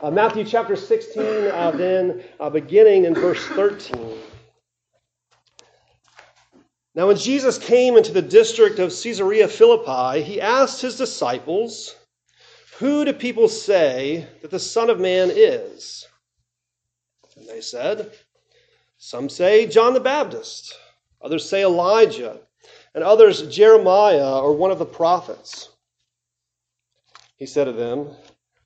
Uh, Matthew chapter 16, uh, then uh, beginning in verse 13. Now, when Jesus came into the district of Caesarea Philippi, he asked his disciples, Who do people say that the Son of Man is? And they said, Some say John the Baptist, others say Elijah, and others Jeremiah or one of the prophets. He said to them,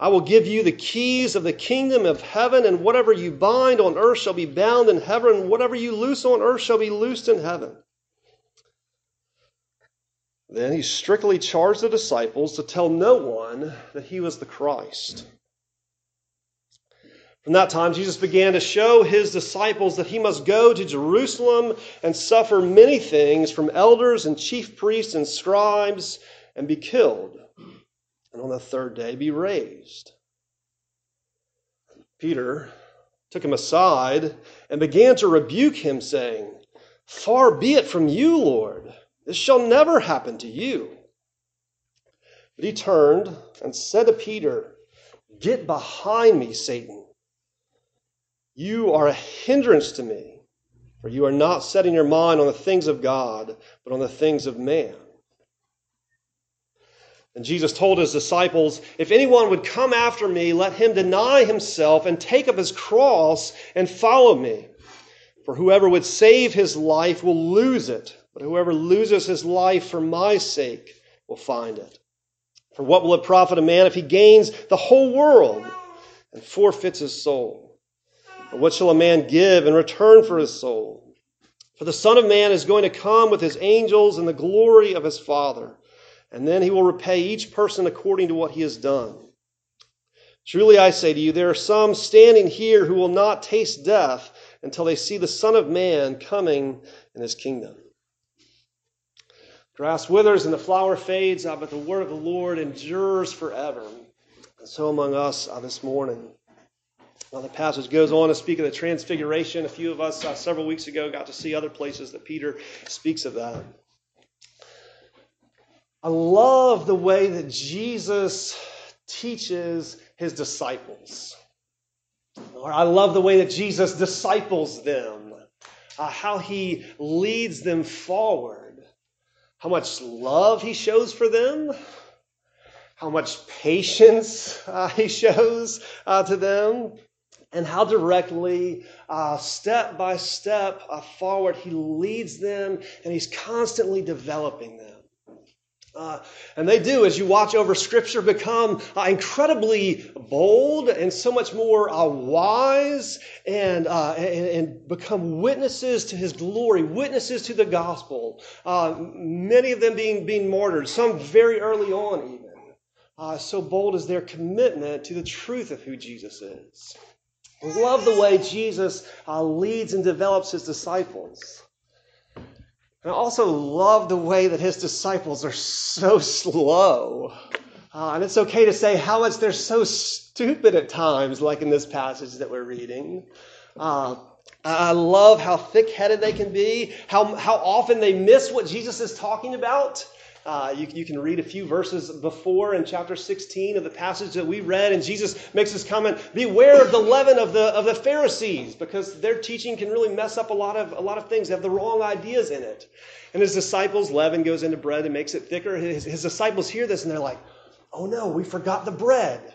I will give you the keys of the kingdom of heaven, and whatever you bind on earth shall be bound in heaven, and whatever you loose on earth shall be loosed in heaven. Then he strictly charged the disciples to tell no one that he was the Christ. From that time, Jesus began to show his disciples that he must go to Jerusalem and suffer many things from elders and chief priests and scribes and be killed, and on the third day be raised. Peter took him aside and began to rebuke him, saying, Far be it from you, Lord. This shall never happen to you. But he turned and said to Peter, Get behind me, Satan. You are a hindrance to me, for you are not setting your mind on the things of God, but on the things of man. And Jesus told his disciples, If anyone would come after me, let him deny himself and take up his cross and follow me. For whoever would save his life will lose it but whoever loses his life for my sake will find it. For what will it profit a man if he gains the whole world and forfeits his soul? Or what shall a man give in return for his soul? For the Son of Man is going to come with his angels in the glory of his Father, and then he will repay each person according to what he has done. Truly I say to you, there are some standing here who will not taste death until they see the Son of Man coming in his kingdom. Grass withers and the flower fades, uh, but the word of the Lord endures forever. And so among us uh, this morning. Now, the passage goes on to speak of the transfiguration. A few of us uh, several weeks ago got to see other places that Peter speaks of that. I love the way that Jesus teaches his disciples. Or I love the way that Jesus disciples them, uh, how he leads them forward how much love he shows for them, how much patience uh, he shows uh, to them, and how directly, uh, step by step uh, forward, he leads them and he's constantly developing them. Uh, and they do, as you watch over Scripture, become uh, incredibly bold and so much more uh, wise and, uh, and, and, become witnesses to His glory, witnesses to the gospel. Uh, many of them being, being martyred, some very early on, even. Uh, so bold is their commitment to the truth of who Jesus is. Love the way Jesus leads and develops His disciples. And I also love the way that his disciples are so slow. Uh, and it's okay to say how much they're so stupid at times, like in this passage that we're reading. Uh, I love how thick headed they can be, how, how often they miss what Jesus is talking about. Uh, you, you, can read a few verses before in chapter 16 of the passage that we read, and Jesus makes this comment Beware of the leaven of the, of the Pharisees, because their teaching can really mess up a lot, of, a lot of things. They have the wrong ideas in it. And his disciples, leaven goes into bread and makes it thicker. His, his disciples hear this, and they're like, Oh no, we forgot the bread.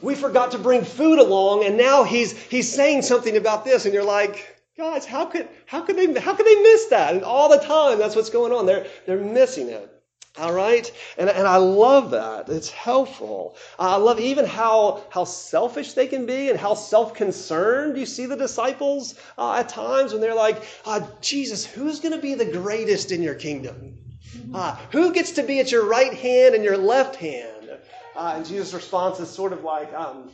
We forgot to bring food along, and now he's, he's saying something about this, and you're like, guys, how could, how could they, how could they miss that? And all the time, that's what's going on. They're, they're missing it. All right? And, and I love that. It's helpful. I love even how, how selfish they can be and how self concerned you see the disciples uh, at times when they're like, uh, Jesus, who's going to be the greatest in your kingdom? Uh, who gets to be at your right hand and your left hand? Uh, and Jesus' response is sort of like, um,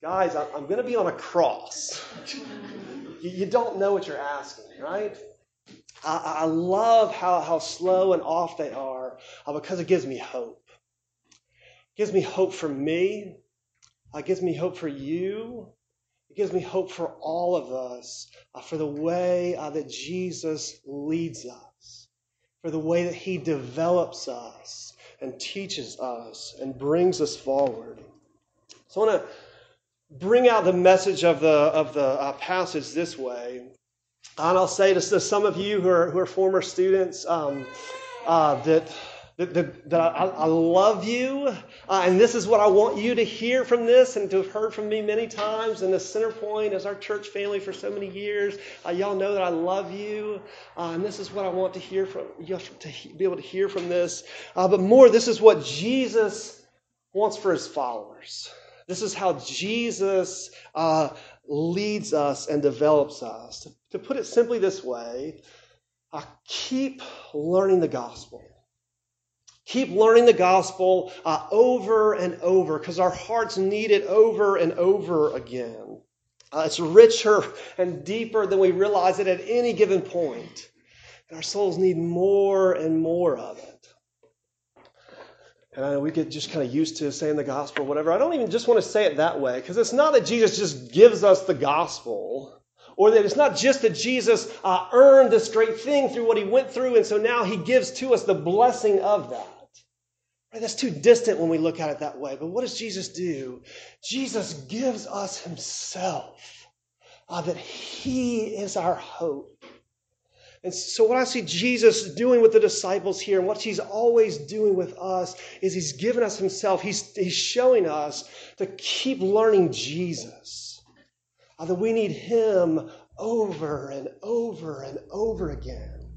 guys, I'm going to be on a cross. You don't know what you're asking, right? I, I love how, how slow and off they are uh, because it gives me hope. It gives me hope for me. It gives me hope for you. It gives me hope for all of us, uh, for the way uh, that Jesus leads us, for the way that he develops us and teaches us and brings us forward. So I want to bring out the message of the, of the uh, passage this way. And I'll say to, to some of you who are, who are former students um, uh, that, that, that, I, I, love you, uh, and this is what I want you to hear from this and to have heard from me many times. And the center point as our church family for so many years. Uh, y'all know that I love you, uh, and this is what I want to hear from you to be able to hear from this. Uh, but more, this is what Jesus wants for his followers. This is how Jesus uh, leads us and develops us. To, put it simply this way, I keep learning the gospel. Keep learning the gospel uh, over and over because our hearts need it over and over again. Uh, it's richer and deeper than we realize it at any given point. And our souls need more and more of it. And we get just kind of used to saying the gospel, whatever. I don't even just want to say it that way, because it's not that Jesus just gives us the gospel, or that it's not just that Jesus uh, earned this great thing through what he went through, and so now he gives to us the blessing of that. Right? That's too distant when we look at it that way. But what does Jesus do? Jesus gives us himself, uh, that he is our hope. And so, what I see Jesus doing with the disciples here, and what he's always doing with us, is he's given us himself. He's, he's showing us to keep learning Jesus. Uh, that we need him over and over and over again.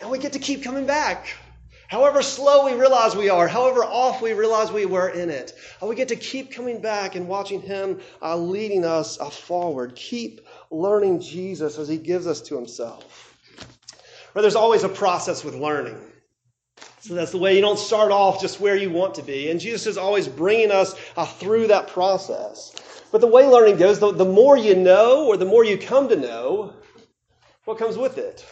And we get to keep coming back. However slow we realize we are, however off we realize we were in it, uh, we get to keep coming back and watching him uh, leading us uh, forward. Keep learning Jesus as he gives us to himself. But there's always a process with learning. So that's the way you don't start off just where you want to be. And Jesus is always bringing us uh, through that process. But the way learning goes, the, the more you know or the more you come to know, what comes with it?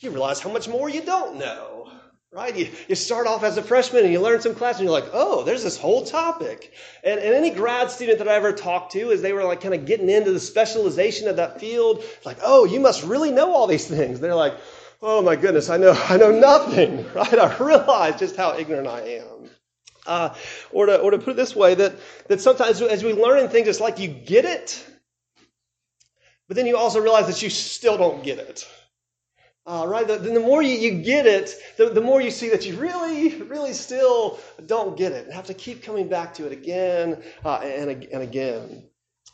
You realize how much more you don't know. Right? You, you start off as a freshman and you learn some class and you're like, oh, there's this whole topic. And, and any grad student that I ever talked to, as they were like kind of getting into the specialization of that field, like, oh, you must really know all these things. They're like, oh my goodness, I know, I know nothing, right? I realize just how ignorant I am. Uh, or, to, or to put it this way, that, that sometimes as we learn things, it's like you get it, but then you also realize that you still don't get it. Uh, right? The, the more you, you get it, the, the more you see that you really, really still don't get it and have to keep coming back to it again uh, and, and again.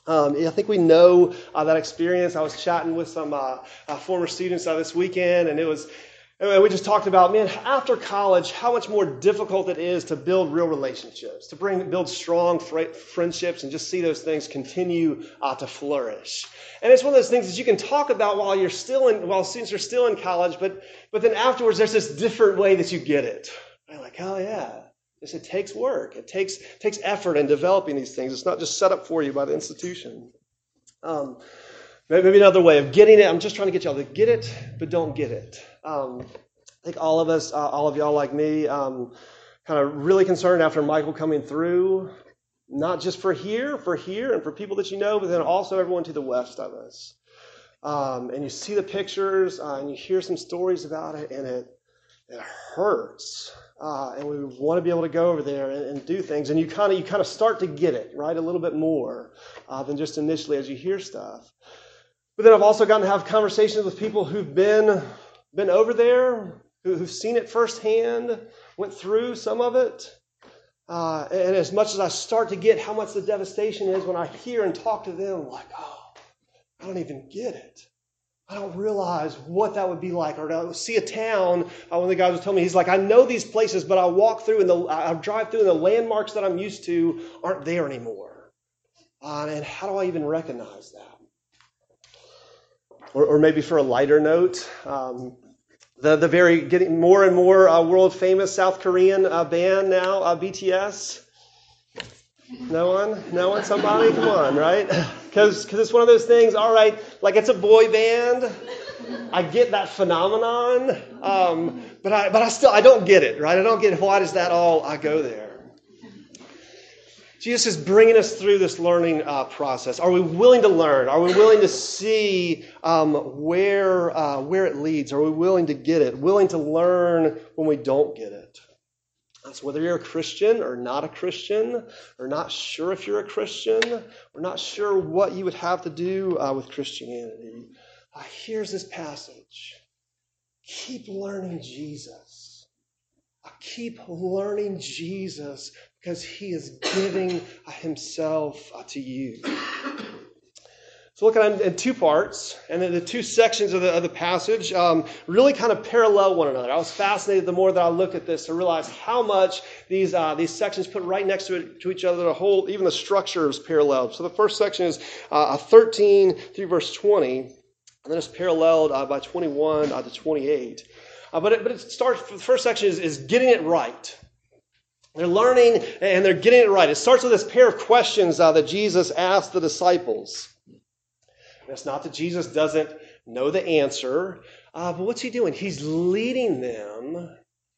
Um, I think we know uh, that experience. I was chatting with some uh, uh, former students uh, this weekend, and it was and we just talked about man after college how much more difficult it is to build real relationships, to bring build strong fr- friendships, and just see those things continue uh, to flourish. And it's one of those things that you can talk about while you're still in while students are still in college, but but then afterwards there's this different way that you get it. I'm like, oh yeah, it takes work. It takes takes effort in developing these things. It's not just set up for you by the institution. Um, maybe another way of getting it. I'm just trying to get y'all to get it, but don't get it. Um, I think all of us, uh, all of y'all like me, um, kind of really concerned after Michael coming through, not just for here, for here, and for people that you know, but then also everyone to the west of us. Um, and you see the pictures, uh, and you hear some stories about it, and it it hurts. Uh, and we want to be able to go over there and, and do things. And you kind of you kind of start to get it right a little bit more uh, than just initially as you hear stuff. But then I've also gotten to have conversations with people who've been been over there, who, who've seen it firsthand, went through some of it. Uh, and as much as I start to get how much the devastation is when I hear and talk to them, like, oh, I don't even get it. I don't realize what that would be like. Or to see a town, uh, one of the guys was telling me, he's like, I know these places, but I walk through and the, I drive through and the landmarks that I'm used to aren't there anymore. Uh, and how do I even recognize that? Or, or maybe for a lighter note, um, the, the very getting more and more uh, world famous South Korean uh, band now, uh, BTS. No one? No one? Somebody? Come on, right? Because it's one of those things, all right, like it's a boy band. I get that phenomenon, um, but I but I still I don't get it, right? I don't get why does that all I go there. Jesus is bringing us through this learning uh, process. Are we willing to learn? Are we willing to see um, where uh, where it leads? Are we willing to get it? Willing to learn when we don't get it? That's whether you're a Christian or not a Christian, or not sure if you're a Christian, or not sure what you would have to do uh, with Christianity. Uh, here's this passage. Keep learning Jesus. Uh, keep learning Jesus because he is giving himself to you. So look at it in two parts, and then the two sections of the, of the passage um, really kind of parallel one another. I was fascinated the more that I looked at this to realize how much these uh, these sections put right next to, it, to each other. The whole, even the structure is parallel. So the first section is uh, 13 through verse 20, and then it's paralleled uh, by 21 uh, to 28. Uh, but it, but it starts. The first section is, is getting it right. They're learning and they're getting it right. It starts with this pair of questions uh, that Jesus asked the disciples. And it's not that Jesus doesn't know the answer, uh, but what's he doing? He's leading them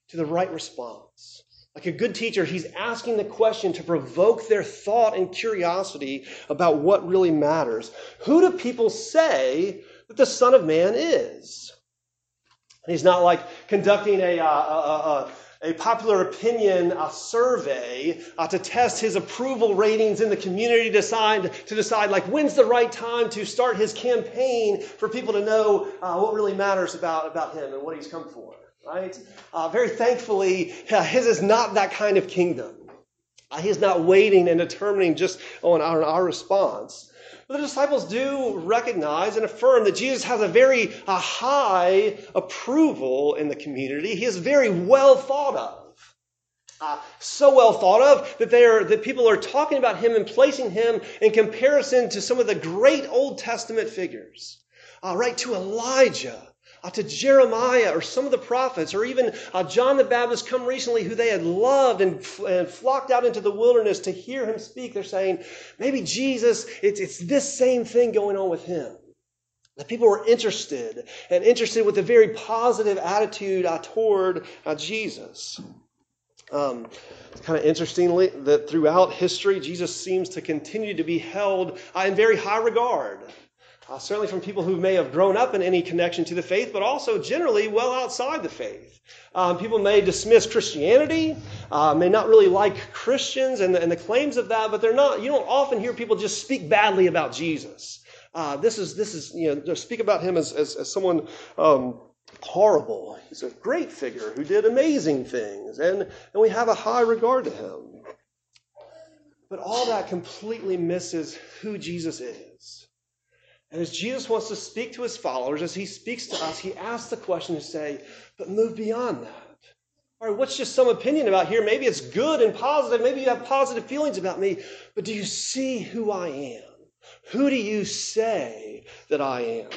to the right response. Like a good teacher, he's asking the question to provoke their thought and curiosity about what really matters. Who do people say that the Son of Man is? He's not like conducting a, uh, a, popular opinion a survey uh, to test his approval ratings in the community to decide, to decide like when's the right time to start his campaign for people to know uh, what really matters about, about him and what he's come for right? Uh, very thankfully his is not that kind of kingdom. Uh, he's not waiting and determining just on our, our response the disciples do recognize and affirm that Jesus has a very a high approval in the community. He is very well thought of. Uh, so well thought of that they are that people are talking about him and placing him in comparison to some of the great Old Testament figures, uh, right to Elijah, uh, to Jeremiah or some of the prophets, or even uh, John the Baptist come recently, who they had loved and, and, flocked out into the wilderness to hear him speak. They're saying, maybe Jesus, it's, it's this same thing going on with him. The people were interested and interested with a very positive attitude uh, toward uh, Jesus. Um, it's kind of interestingly that throughout history, Jesus seems to continue to be held uh, in very high regard. Uh, certainly from people who may have grown up in any connection to the faith, but also generally well outside the faith. Um, people may dismiss Christianity, uh, may not really like Christians and the, and the, claims of that, but they're not. You don't often hear people just speak badly about Jesus. Uh, this is this is you know speak about him as as, as someone. Um, horrible. He's a great figure who did amazing things, and, and we have a high regard to him. But all that completely misses who Jesus is. And as Jesus wants to speak to his followers, as he speaks to us, he asks the question to say, but move beyond that. All right, what's just some opinion about here? Maybe it's good and positive. Maybe you have positive feelings about me, but do you see who I am? Who do you say that I am?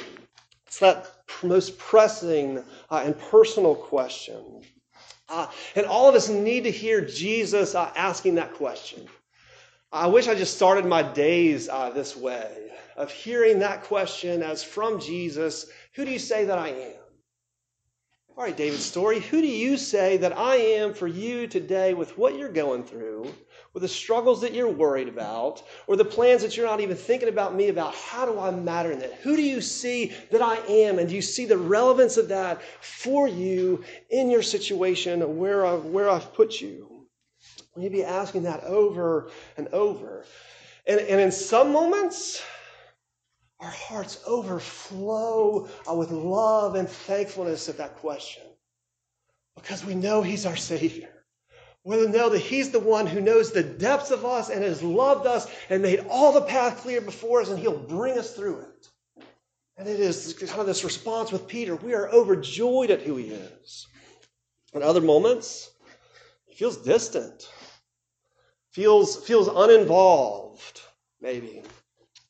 It's that most pressing uh, and personal question. Uh, and all of us need to hear Jesus uh, asking that question. I wish I just started my days uh, this way of hearing that question as from Jesus Who do you say that I am? All right, David Story, who do you say that I am for you today with what you're going through, with the struggles that you're worried about, or the plans that you're not even thinking about me about? How do I matter in that? Who do you see that I am? And do you see the relevance of that for you in your situation where I've, where I've put you? We need be asking that over and over. And, and in some moments, our hearts overflow uh, with love and thankfulness at that question because we know He's our Savior. We know that He's the one who knows the depths of us and has loved us and made all the path clear before us, and He'll bring us through it. And it is kind of this response with Peter. We are overjoyed at who He is. In other moments, He feels distant, feels, feels uninvolved, maybe.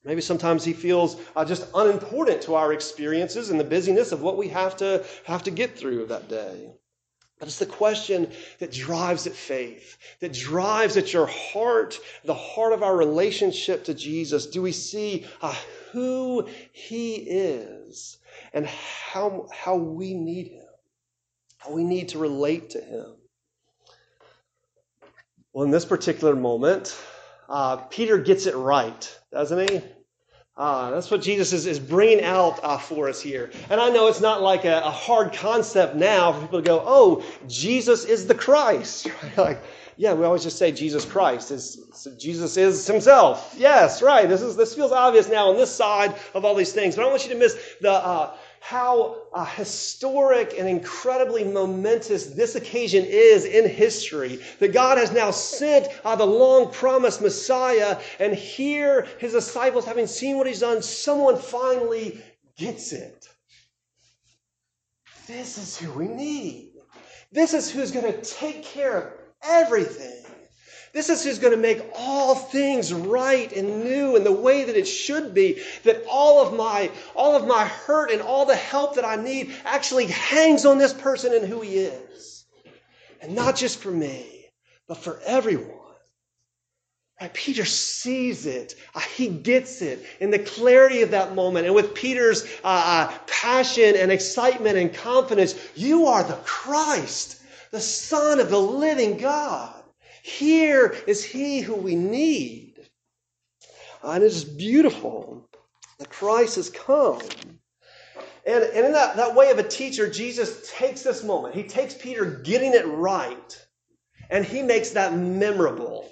Maybe sometimes he feels uh, just unimportant to our experiences and the busyness of what we have to have to get through that day. But it's the question that drives at faith, that drives at your heart, the heart of our relationship to Jesus. Do we see uh, who he is and how, how we need him, how we need to relate to him? Well, in this particular moment, uh, Peter gets it right, doesn't he? Uh, that's what Jesus is, is bringing out uh, for us here. And I know it's not like a, a, hard concept now for people to go, oh, Jesus is the Christ. like, yeah, we always just say Jesus Christ. Is, so Jesus is himself. Yes, right. This, is, this feels obvious now on this side of all these things. But I don't want you to miss the, uh, how uh, historic and incredibly momentous this occasion is in history. That God has now sent uh, the long promised Messiah, and here his disciples, having seen what he's done, someone finally gets it. This is who we need. This is who's going to take care of everything. This is who's going to make all things right and new in the way that it should be. That all of my all of my hurt and all the help that I need actually hangs on this person and who he is. And not just for me, but for everyone. Right? Peter sees it. Uh, he gets it in the clarity of that moment. And with Peter's uh, uh, passion and excitement and confidence, you are the Christ, the Son of the living God. Here is He who we need. And it is beautiful that Christ has come. And, and in that, that way of a teacher, Jesus takes this moment. He takes Peter getting it right, and he makes that memorable.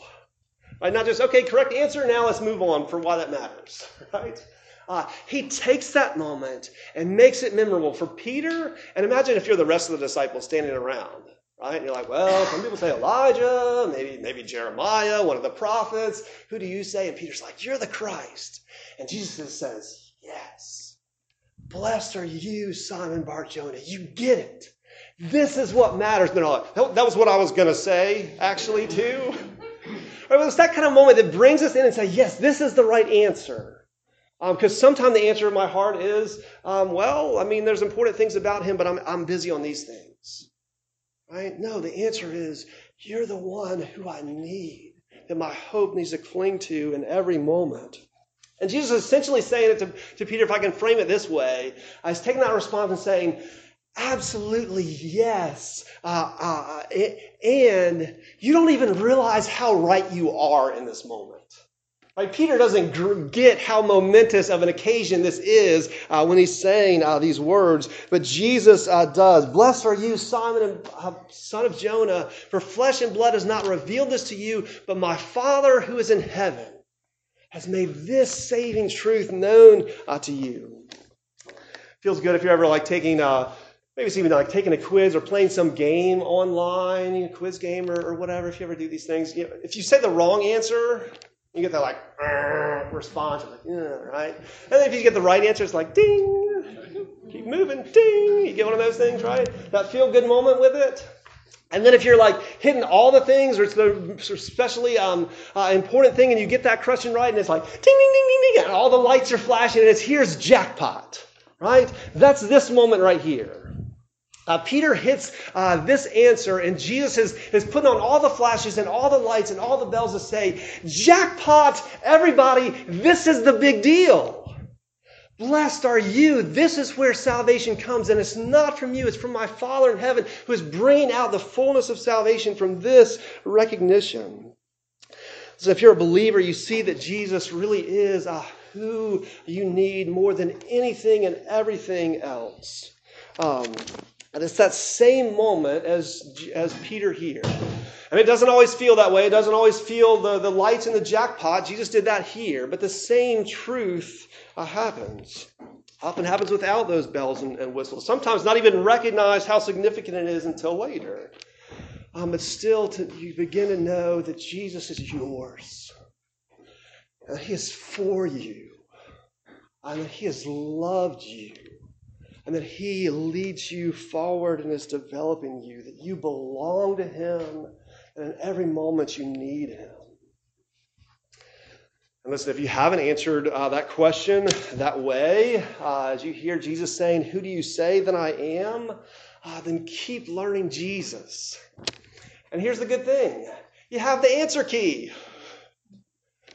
Right? Not just, okay, correct answer, now let's move on for why that matters. Right? Uh, he takes that moment and makes it memorable for Peter. And imagine if you're the rest of the disciples standing around. Right? And you're like, well, some people say Elijah, maybe, maybe Jeremiah, one of the prophets. Who do you say? And Peter's like, You're the Christ. And Jesus says, Yes. Blessed are you, Simon Bar Jonah. You get it. This is what matters. No, no, that was what I was going to say, actually, too. Right, it's that kind of moment that brings us in and say, Yes, this is the right answer. Because um, sometimes the answer in my heart is, um, well, I mean, there's important things about him, but I'm, I'm busy on these things. Right? No, the answer is you're the one who I need, that my hope needs to cling to in every moment. And Jesus is essentially saying it to, to Peter, if I can frame it this way, I was taking that response and saying, absolutely yes. Uh, uh, and you don't even realize how right you are in this moment. Peter doesn't get how momentous of an occasion this is uh, when he's saying uh, these words, but Jesus uh, does. Blessed are you, Simon, uh, son of Jonah, for flesh and blood has not revealed this to you, but my Father who is in heaven has made this saving truth known uh, to you. Feels good if you're ever like taking uh, maybe it's even like taking a quiz or playing some game online, you know, quiz game or, or, whatever. If you ever do these things, you know, if you say the wrong answer, you get that like response, like, yeah, right? And then if you get the right answer, it's like ding, keep moving, ding. You get one of those things, right? That feel good moment with it. And then if you're like hitting all the things, or it's the especially um, uh, important thing, and you get that question right, and it's like ding, ding, ding, ding, ding, and all the lights are flashing, and it's here's jackpot, right? That's this moment right here. Uh, Peter hits uh, this answer, and Jesus is, putting on all the flashes and all the lights and all the bells to say, Jackpot, everybody, this is the big deal. Blessed are you. This is where salvation comes, and it's not from you, it's from my Father in heaven who is bringing out the fullness of salvation from this recognition. So, if you're a believer, you see that Jesus really is uh, who you need more than anything and everything else. Um, and it's that same moment as, as Peter here. And it doesn't always feel that way. It doesn't always feel the, the lights in the jackpot. Jesus did that here. But the same truth uh, happens. Often happens without those bells and, and, whistles. Sometimes not even recognize how significant it is until later. Um, but still, to, you begin to know that Jesus is yours. And He is for you. And He has loved you and that He leads you forward and is developing you, that you belong to Him, and in every moment you need Him. And listen, if you haven't answered uh, that question that way, uh, as you hear Jesus saying, Who do you say that I am? uh, then keep learning Jesus. And here's the good thing you have the answer key.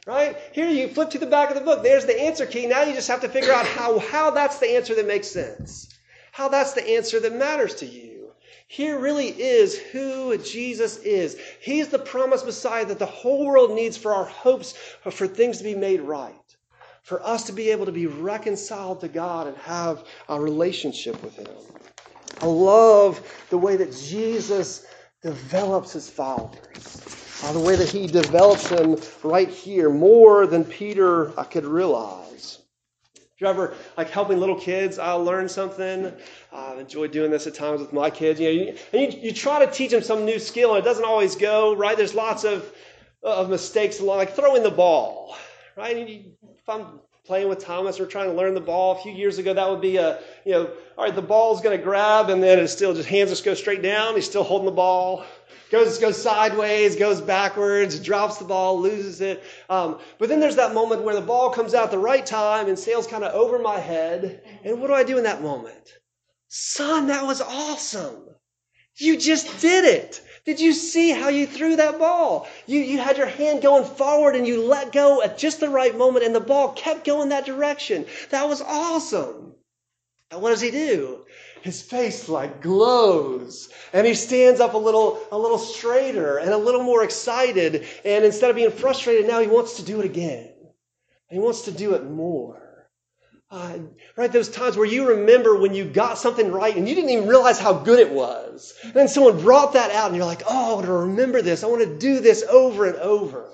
Right? Here you flip to the back of the book. There's the answer key. Now you just have to figure out how, how that's the answer that makes sense. How that's the answer that matters to you. Here really is who Jesus is. He's the promised Messiah that the whole world needs for our hopes for things to be made right. For us to be able to be reconciled to God and have a relationship with Him. I love the way that Jesus develops his followers. Uh, the way that he develops them right here more than Peter I could realize. If you're ever like helping little kids, I'll learn something. I enjoy doing this at times with my kids. You know, you, and you, you try to teach them some new skill, and it doesn't always go right. There's lots of of mistakes along, like throwing the ball, right? You, if I'm playing with Thomas or trying to learn the ball a few years ago, that would be a, you know, all right, the ball's going to grab and then it still just hands just go straight down. He's still holding the ball. Goes, goes sideways, goes backwards, drops the ball, loses it. Um, but then there's that moment where the ball comes out the right time and sails kind of over my head. And what do I do in that moment? Son, that was awesome. You just did it. Did you see how you threw that ball? You, you had your hand going forward and you let go at just the right moment and the ball kept going that direction. That was awesome. And what does he do? His face like glows and he stands up a little, a little straighter and a little more excited. And instead of being frustrated, now he wants to do it again. He wants to do it more. Uh, right, those times where you remember when you got something right and you didn't even realize how good it was. And then someone brought that out and you're like, oh, I want to remember this. I want to do this over and over.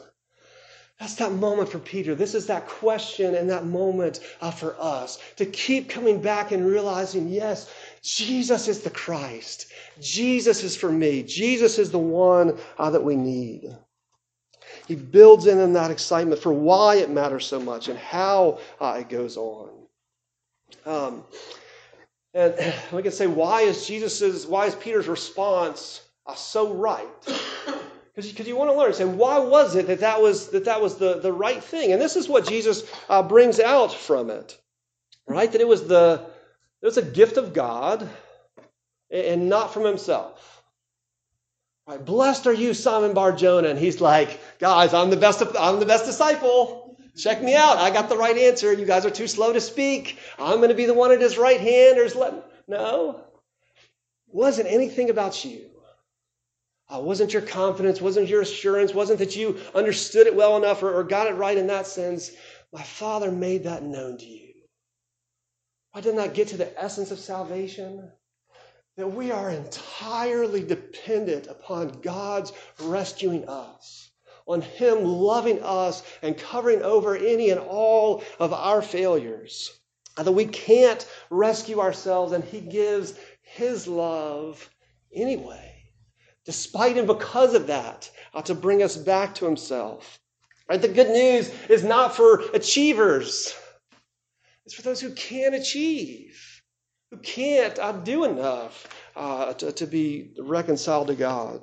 That's that moment for Peter. This is that question and that moment uh, for us to keep coming back and realizing, yes, Jesus is the Christ. Jesus is for me. Jesus is the one uh, that we need. He builds in them that excitement for why it matters so much and how uh, it goes on. Um, and we can say, why is Jesus's, why is Peter's response uh, so right? Because you want to learn. Say, why was it that that was that that was the, the right thing? And this is what Jesus uh, brings out from it, right? That it was the it was a gift of God, and not from himself. Right? Blessed are you, Simon Bar Jonah. And he's like, guys, I'm the best. I'm the best disciple. Check me out. I got the right answer. You guys are too slow to speak. I'm going to be the one at his right hand. Or his left. No. Wasn't anything about you. Uh, wasn't your confidence, wasn't your assurance, wasn't that you understood it well enough or, or got it right in that sense. My Father made that known to you. Why didn't that get to the essence of salvation? That we are entirely dependent upon God's rescuing us on Him loving us and covering over any and all of our failures. That we can't rescue ourselves, and He gives His love anyway, despite and because of that, uh, to bring us back to Himself. Right? The good news is not for achievers, it's for those who can't achieve, who can't do enough uh, to, to be reconciled to God.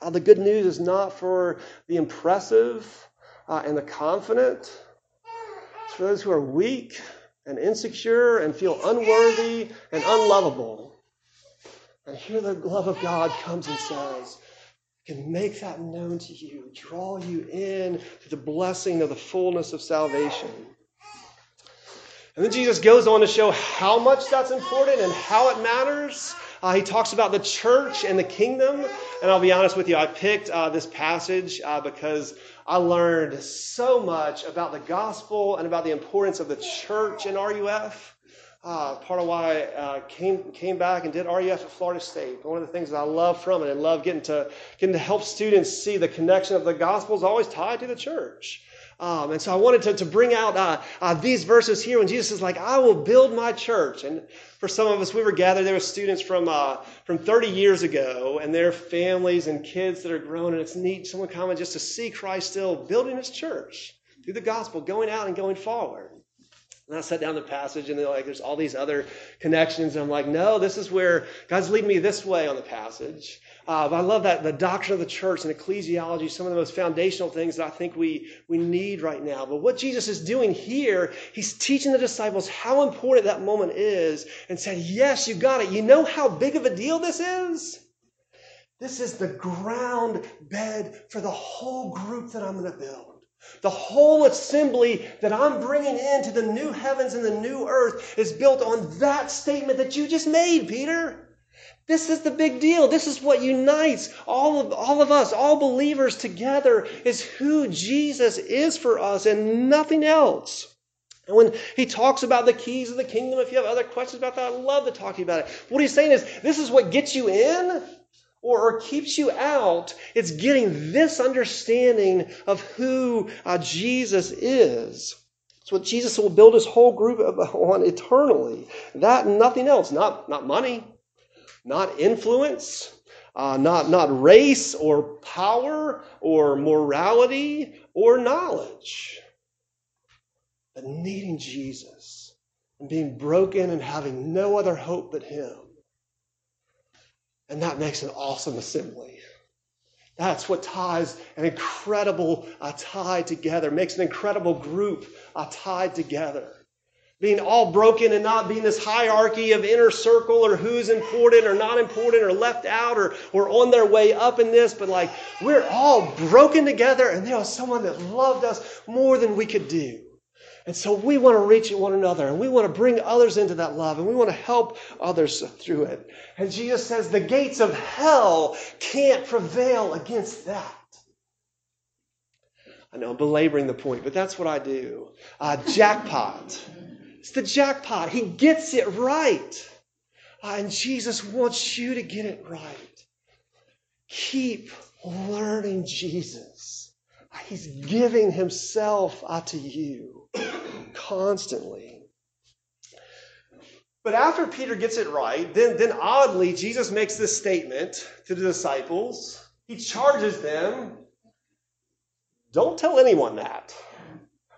Uh, the good news is not for the impressive uh, and the confident. It's for those who are weak and insecure and feel unworthy and unlovable. And here the love of God comes and says, can make that known to you, draw you in to the blessing of the fullness of salvation. And then Jesus goes on to show how much that's important and how it matters. Uh, he talks about the church and the kingdom. And I'll be honest with you, I picked uh, this passage uh, because I learned so much about the gospel and about the importance of the church in RUF. Uh, part of why I uh, came came back and did RUF at Florida State. One of the things that I love from it and love getting to getting to help students see the connection of the gospel is always tied to the church. Um, and so I wanted to, to bring out uh, uh, these verses here when Jesus is like, I will build my church. And for some of us, we were gathered, there were students from, uh, from 30 years ago and their families and kids that are grown. And it's neat, someone coming just to see Christ still building his church through the gospel, going out and going forward. And I sat down the passage, and they're like, there's all these other connections. And I'm like, no, this is where God's leading me this way on the passage. Uh, but I love that the doctrine of the church and ecclesiology, some of the most foundational things that I think we, we need right now. But what Jesus is doing here, he's teaching the disciples how important that moment is and said, yes, you got it. You know how big of a deal this is? This is the ground bed for the whole group that I'm going to build. The whole assembly that I'm bringing into the new heavens and the new earth is built on that statement that you just made, Peter. This is the big deal. This is what unites all of, all of us, all believers together, is who Jesus is for us and nothing else. And when he talks about the keys of the kingdom, if you have other questions about that, I love to talk to you about it. What he's saying is, this is what gets you in or, or keeps you out, it's getting this understanding of who uh, Jesus is. It's what Jesus will build his whole group on eternally. That and nothing else. Not, not money, not influence, uh, not, not race or power or morality or knowledge. But needing Jesus and being broken and having no other hope but him. And that makes an awesome assembly. That's what ties an incredible uh, tie together, makes an incredible group uh, tied together. Being all broken and not being this hierarchy of inner circle or who's important or not important or left out or, or on their way up in this, but like we're all broken together and there was someone that loved us more than we could do. And so we want to reach one another and we want to bring others into that love and we want to help others through it. And Jesus says the gates of hell can't prevail against that. I know I'm belaboring the point, but that's what I do. Uh, jackpot. It's the jackpot. He gets it right. Uh, and Jesus wants you to get it right. Keep learning Jesus. He's giving himself uh, to you constantly. But after Peter gets it right, then, then oddly, Jesus makes this statement to the disciples. He charges them don't tell anyone that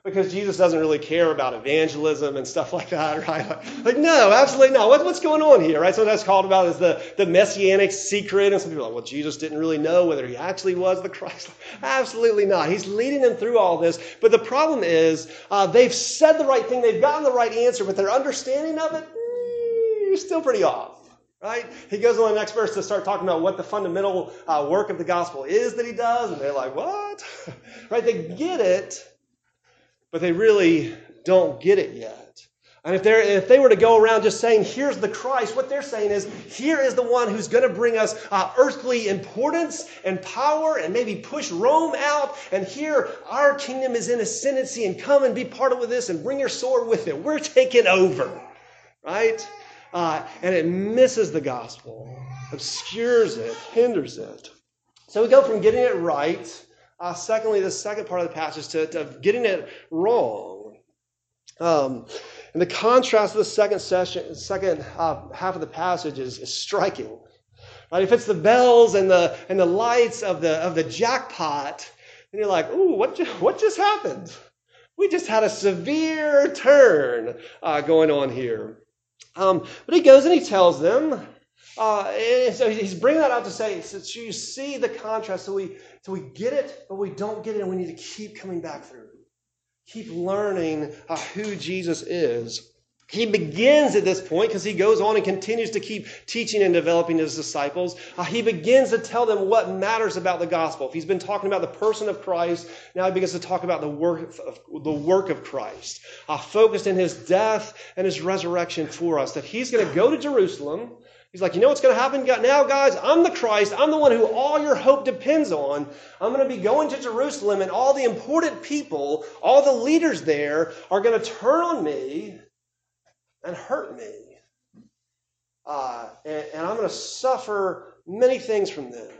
because Jesus doesn't really care about evangelism and stuff like that, right? Like, no, absolutely not. What, what's going on here, right? So that's called about is the, the messianic secret. And some people are like, well, Jesus didn't really know whether he actually was the Christ. absolutely not. He's leading them through all this. But the problem is, uh, they've said the right thing, they've gotten the right answer, but their understanding of it mm, still pretty off. Right? He goes on the next verse to start talking about what the fundamental uh, work of the gospel is that he does, and they're like, "What?" right? They get it, but they really don't get it yet. And if, if they were to go around just saying, here's the Christ, what they're saying is, here is the one who's going to bring us uh, earthly importance and power and maybe push Rome out. And here, our kingdom is in ascendancy and come and be part of this and bring your sword with it. We're taking over. Right? Uh, and it misses the gospel, obscures it, hinders it. So we go from getting it right uh, secondly, the second part of the passage to, to getting it wrong. Um, and the contrast of the second session, second uh, half of the passage is, is striking. Right? If it's the bells and the and the lights of the of the jackpot, and you're like, "Ooh, what just, what just happened? We just had a severe turn uh, going on here." Um, but he goes and he tells them, uh, and so he's bringing that out to say, so you see the contrast. So we so we get it, but we don't get it, and we need to keep coming back through. Keep learning uh, who Jesus is. He begins at this point because he goes on and continues to keep teaching and developing his disciples. Uh, he begins to tell them what matters about the gospel. If he's been talking about the person of Christ, now he begins to talk about the work of, the work of Christ, uh, focused in his death and his resurrection for us. That he's going to go to Jerusalem He's like, you know what's going to happen now, guys? I'm the Christ. I'm the one who all your hope depends on. I'm going to be going to Jerusalem, and all the important people, all the leaders there, are going to turn on me and hurt me. Uh, and, and I'm going to suffer many things from them.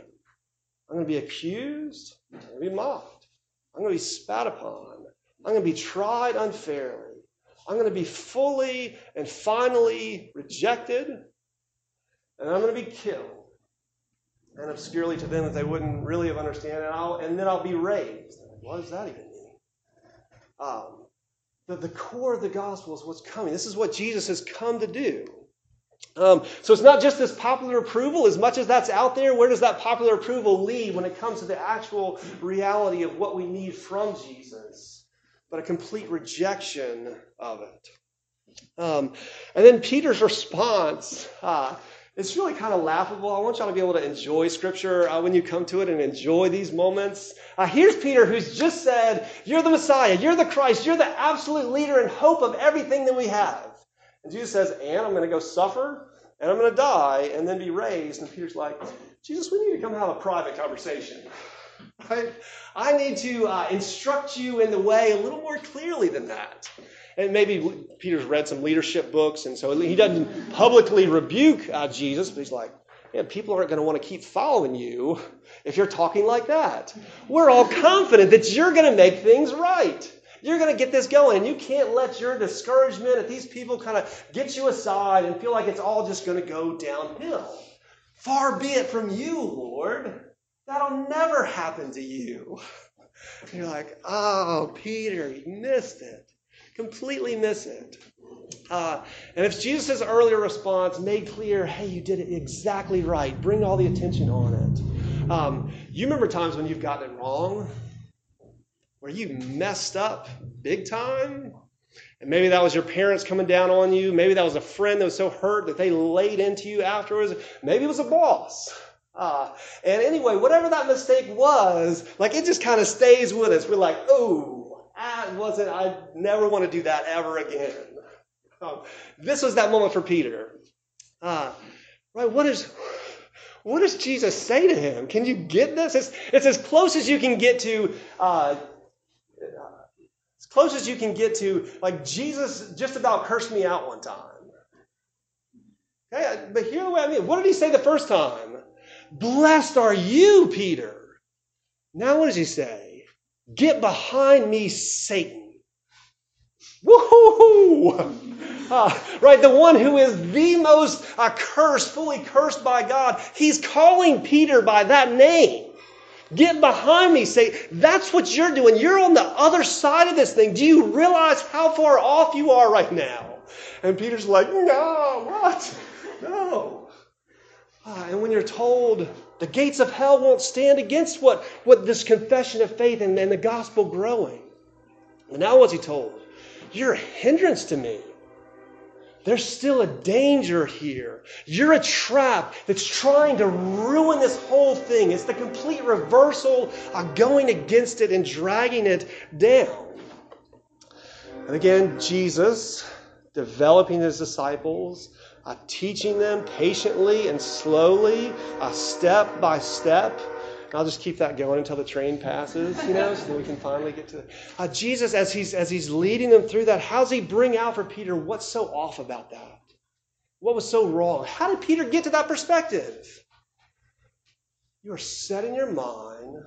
I'm going to be accused. I'm going to be mocked. I'm going to be spat upon. I'm going to be tried unfairly. I'm going to be fully and finally rejected and I'm going to be killed. And obscurely to them that they wouldn't really have understood, and, I'll, and then I'll be raised. What does that even mean? Um, the, the core of the gospel is what's coming. This is what Jesus has come to do. Um, so it's not just this popular approval, as much as that's out there, where does that popular approval lead when it comes to the actual reality of what we need from Jesus? But a complete rejection of it. Um, and then Peter's response. Uh, it's really kind of laughable. I want y'all to be able to enjoy Scripture uh, when you come to it and enjoy these moments. Uh, here's Peter who's just said, You're the Messiah, you're the Christ, you're the absolute leader and hope of everything that we have. And Jesus says, And I'm going to go suffer, and I'm going to die, and then be raised. And Peter's like, Jesus, we need to come have a private conversation. I need to uh, instruct you in the way a little more clearly than that. And maybe Peter's read some leadership books, and so he doesn't publicly rebuke uh, Jesus, but he's like, people aren't going to want to keep following you if you're talking like that. We're all confident that you're going to make things right. You're going to get this going, and you can't let your discouragement at these people kind of get you aside and feel like it's all just going to go downhill. Far be it from you, Lord. That'll never happen to you. you're like, oh, Peter, you missed it completely miss it. Uh, and if Jesus' earlier response made clear, hey, you did it exactly right, bring all the attention on it. Um, you remember times when you've gotten it wrong, where you messed up big time? And maybe that was your parents coming down on you. Maybe that was a friend that was so hurt that they laid into you afterwards. Maybe it was a boss. Uh, and anyway, whatever that mistake was, like it just kind of stays with us. We're like, oh, I wasn't, I never want to do that ever again. Um, this was that moment for Peter. Uh, right? What is, what does Jesus say to him? Can you get this? It's, it's as close as you can get to, uh, as close as you can get to, like Jesus just about cursed me out one time. Okay, but hear the way I mean. What did he say the first time? Blessed are you, Peter. Now what does he say? Get behind me, Satan. Woohoo! Uh, right, the one who is the most uh, cursed, fully cursed by God, he's calling Peter by that name. Get behind me, Satan. That's what you're doing. You're on the other side of this thing. Do you realize how far off you are right now? And Peter's like, no, what? No. Uh, and when you're told the gates of hell won't stand against what, what this confession of faith and, and the gospel growing. And now what's he told? You're a hindrance to me. There's still a danger here. You're a trap that's trying to ruin this whole thing. It's the complete reversal of going against it and dragging it down. And again, Jesus developing his disciples uh, teaching them patiently and slowly, uh, step by step. I'll just keep that going until the train passes, you know, so we can finally get to uh, Jesus as he's as he's leading them through that. How's he bring out for Peter what's so off about that? What was so wrong? How did Peter get to that perspective? You are setting your mind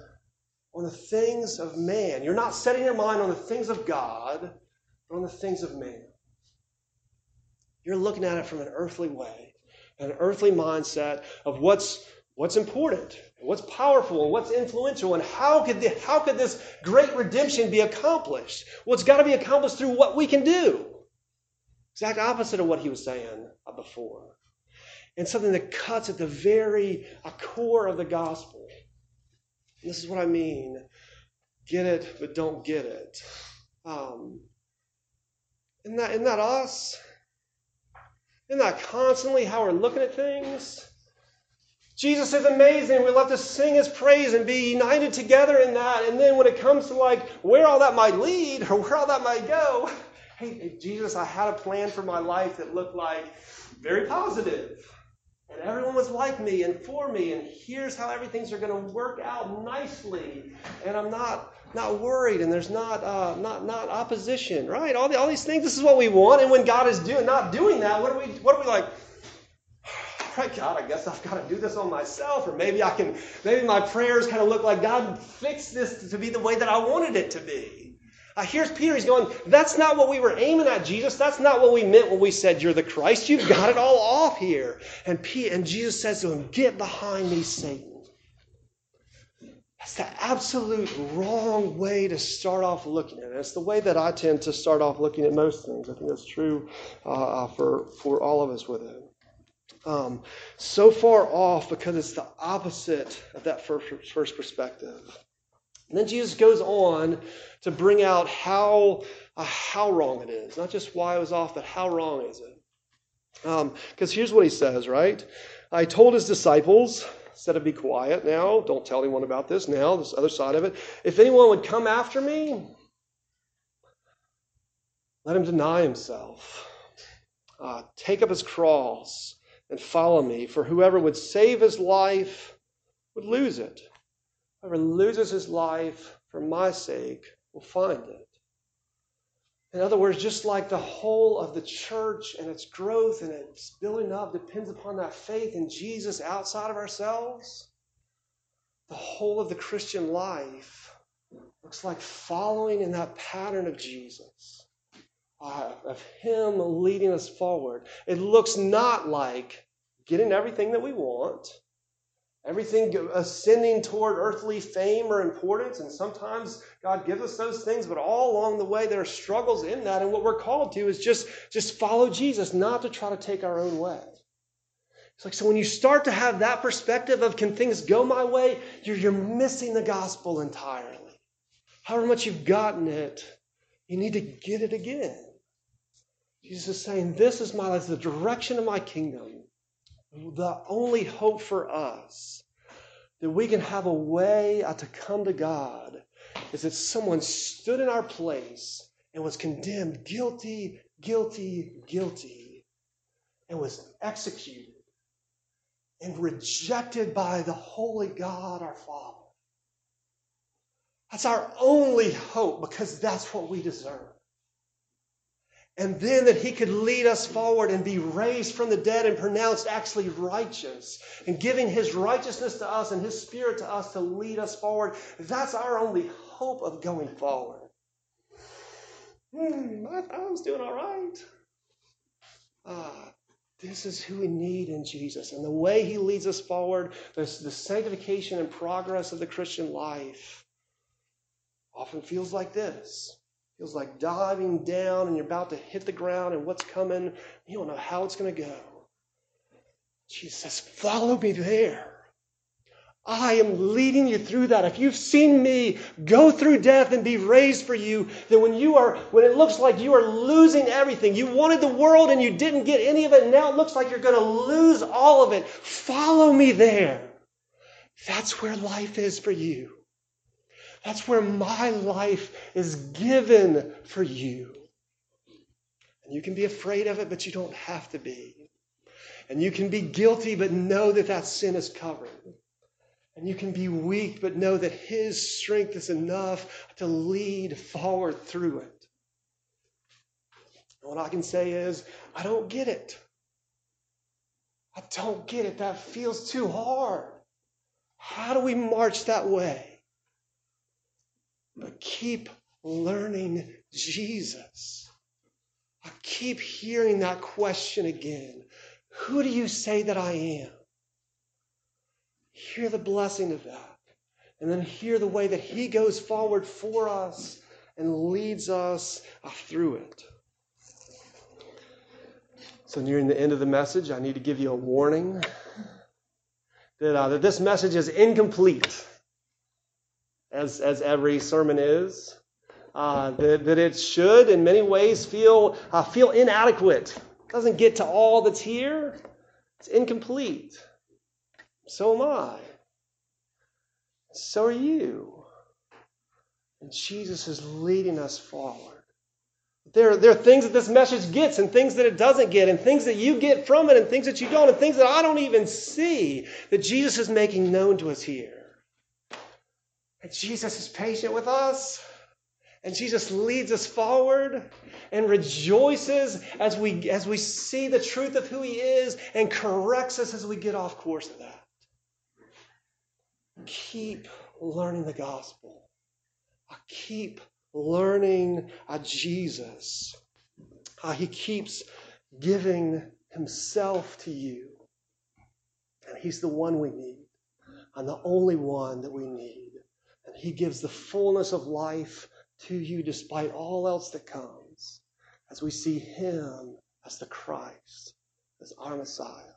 on the things of man. You're not setting your mind on the things of God, but on the things of man. You're looking at it from an earthly way, an earthly mindset of what's what's important, what's powerful, and what's influential, and how could the, how could this great redemption be accomplished? Well, it's got to be accomplished through what we can do. Exact opposite of what he was saying before. And something that cuts at the very core of the gospel. This is what I mean. Get it, but don't get it. Um, isn't that, isn't that us? Isn't that constantly how we're looking at things? Jesus is amazing. We love to sing his praise and be united together in that. And then when it comes to like where all that might lead or where all that might go, hey, Jesus, I had a plan for my life that looked like very positive. And everyone was like me and for me. And here's how everything's are going to work out nicely. And I'm not not worried and there's not, uh, not, not opposition, right? All, the, all these things, this is what we want. And when God is doing, not doing that, what are we, what are we like? Right, God, I guess I've got to do this on myself. Or maybe I can, maybe my prayers kind of look like God fix this to be the way that I wanted it to be. Uh, here's Peter. He's going, That's not what we were aiming at, Jesus. That's not what we meant when we said you're the Christ. You've got it all off here. And, P- and Jesus says to him, Get behind me, Satan. That's the absolute wrong way to start off looking at it. It's the way that I tend to start off looking at most things. I think that's true uh, uh, for, for all of us with it. Um, so far off because it's the opposite of that first, first perspective. And then Jesus goes on to bring out how, uh, how wrong it is. Not just why it was off, but how wrong is it. Because um, here's what he says, right? I told his disciples, said of be quiet now. Don't tell anyone about this now, this other side of it. If anyone would come after me, let him deny himself, uh, take up his cross, and follow me. For whoever would save his life would lose it. Whoever loses his life for my sake will find it. In other words, just like the whole of the church and its growth and its building up depends upon that faith in Jesus outside of ourselves, the whole of the Christian life looks like following in that pattern of Jesus, uh, of Him leading us forward. It looks not like getting everything that we want Everything ascending toward earthly fame or importance, and sometimes God gives us those things, but all along the way there are struggles in that. And what we're called to is just, just follow Jesus, not to try to take our own way. It's like so when you start to have that perspective of can things go my way, you're, you're missing the gospel entirely. However much you've gotten it, you need to get it again. Jesus is saying, This is my life, the direction of my kingdom the only hope for us that we can have a way to come to God is that someone stood in our place and was condemned guilty, guilty, guilty, and was executed and rejected by the holy God our Father. That's our only hope because that's what we deserve. And then that he could lead us forward and be raised from the dead and pronounced actually righteous. And giving his righteousness to us and his spirit to us to lead us forward. That's our only hope of going forward. Hmm, I, I was doing all right. Ah, this is who we need in Jesus. And the way he leads us forward, the, the sanctification and progress of the Christian life, often feels like this. Feels like diving down and you're about to hit the ground and what's coming. You don't know how it's going to go. Jesus says, Follow me there. I am leading you through that. If you've seen me go through death and be raised for you, then when you are, when it looks like you are losing everything, you wanted the world and you didn't get any of it, and now it looks like you're going to lose all of it. Follow me there. That's where life is for you. That's where my life is given for you. And you can be afraid of it, but you don't have to be. And you can be guilty, but know that that sin is covered. And you can be weak, but know that His strength is enough to lead forward through it. And what I can say is, I don't get it. I don't get it. That feels too hard. How do we march that way? But keep learning Jesus. I keep hearing that question again. Who do you say that I am? Hear the blessing of that. And then hear the way that He goes forward for us and leads us through it. So, nearing the end of the message, I need to give you a warning that, uh, that this message is incomplete as, as every sermon is. Uh, that, that it should, in many ways, feel, uh, feel inadequate. It doesn't get to all that's here. It's incomplete. So am I. So are you. And Jesus is leading us forward. There, there are things that this message gets and things that it doesn't get, and things that you get from it and things that you don't, and things that I don't even see that Jesus is making known to us here. And Jesus is patient with us. And Jesus leads us forward and rejoices as we, as we see the truth of who he is and corrects us as we get off course of that. Keep learning the gospel. I keep learning uh, Jesus. How He keeps giving himself to you. And he's the one we need and the only one that we need. And he gives the fullness of life to you despite all else that comes as we see Him as the Christ, as our Messiah.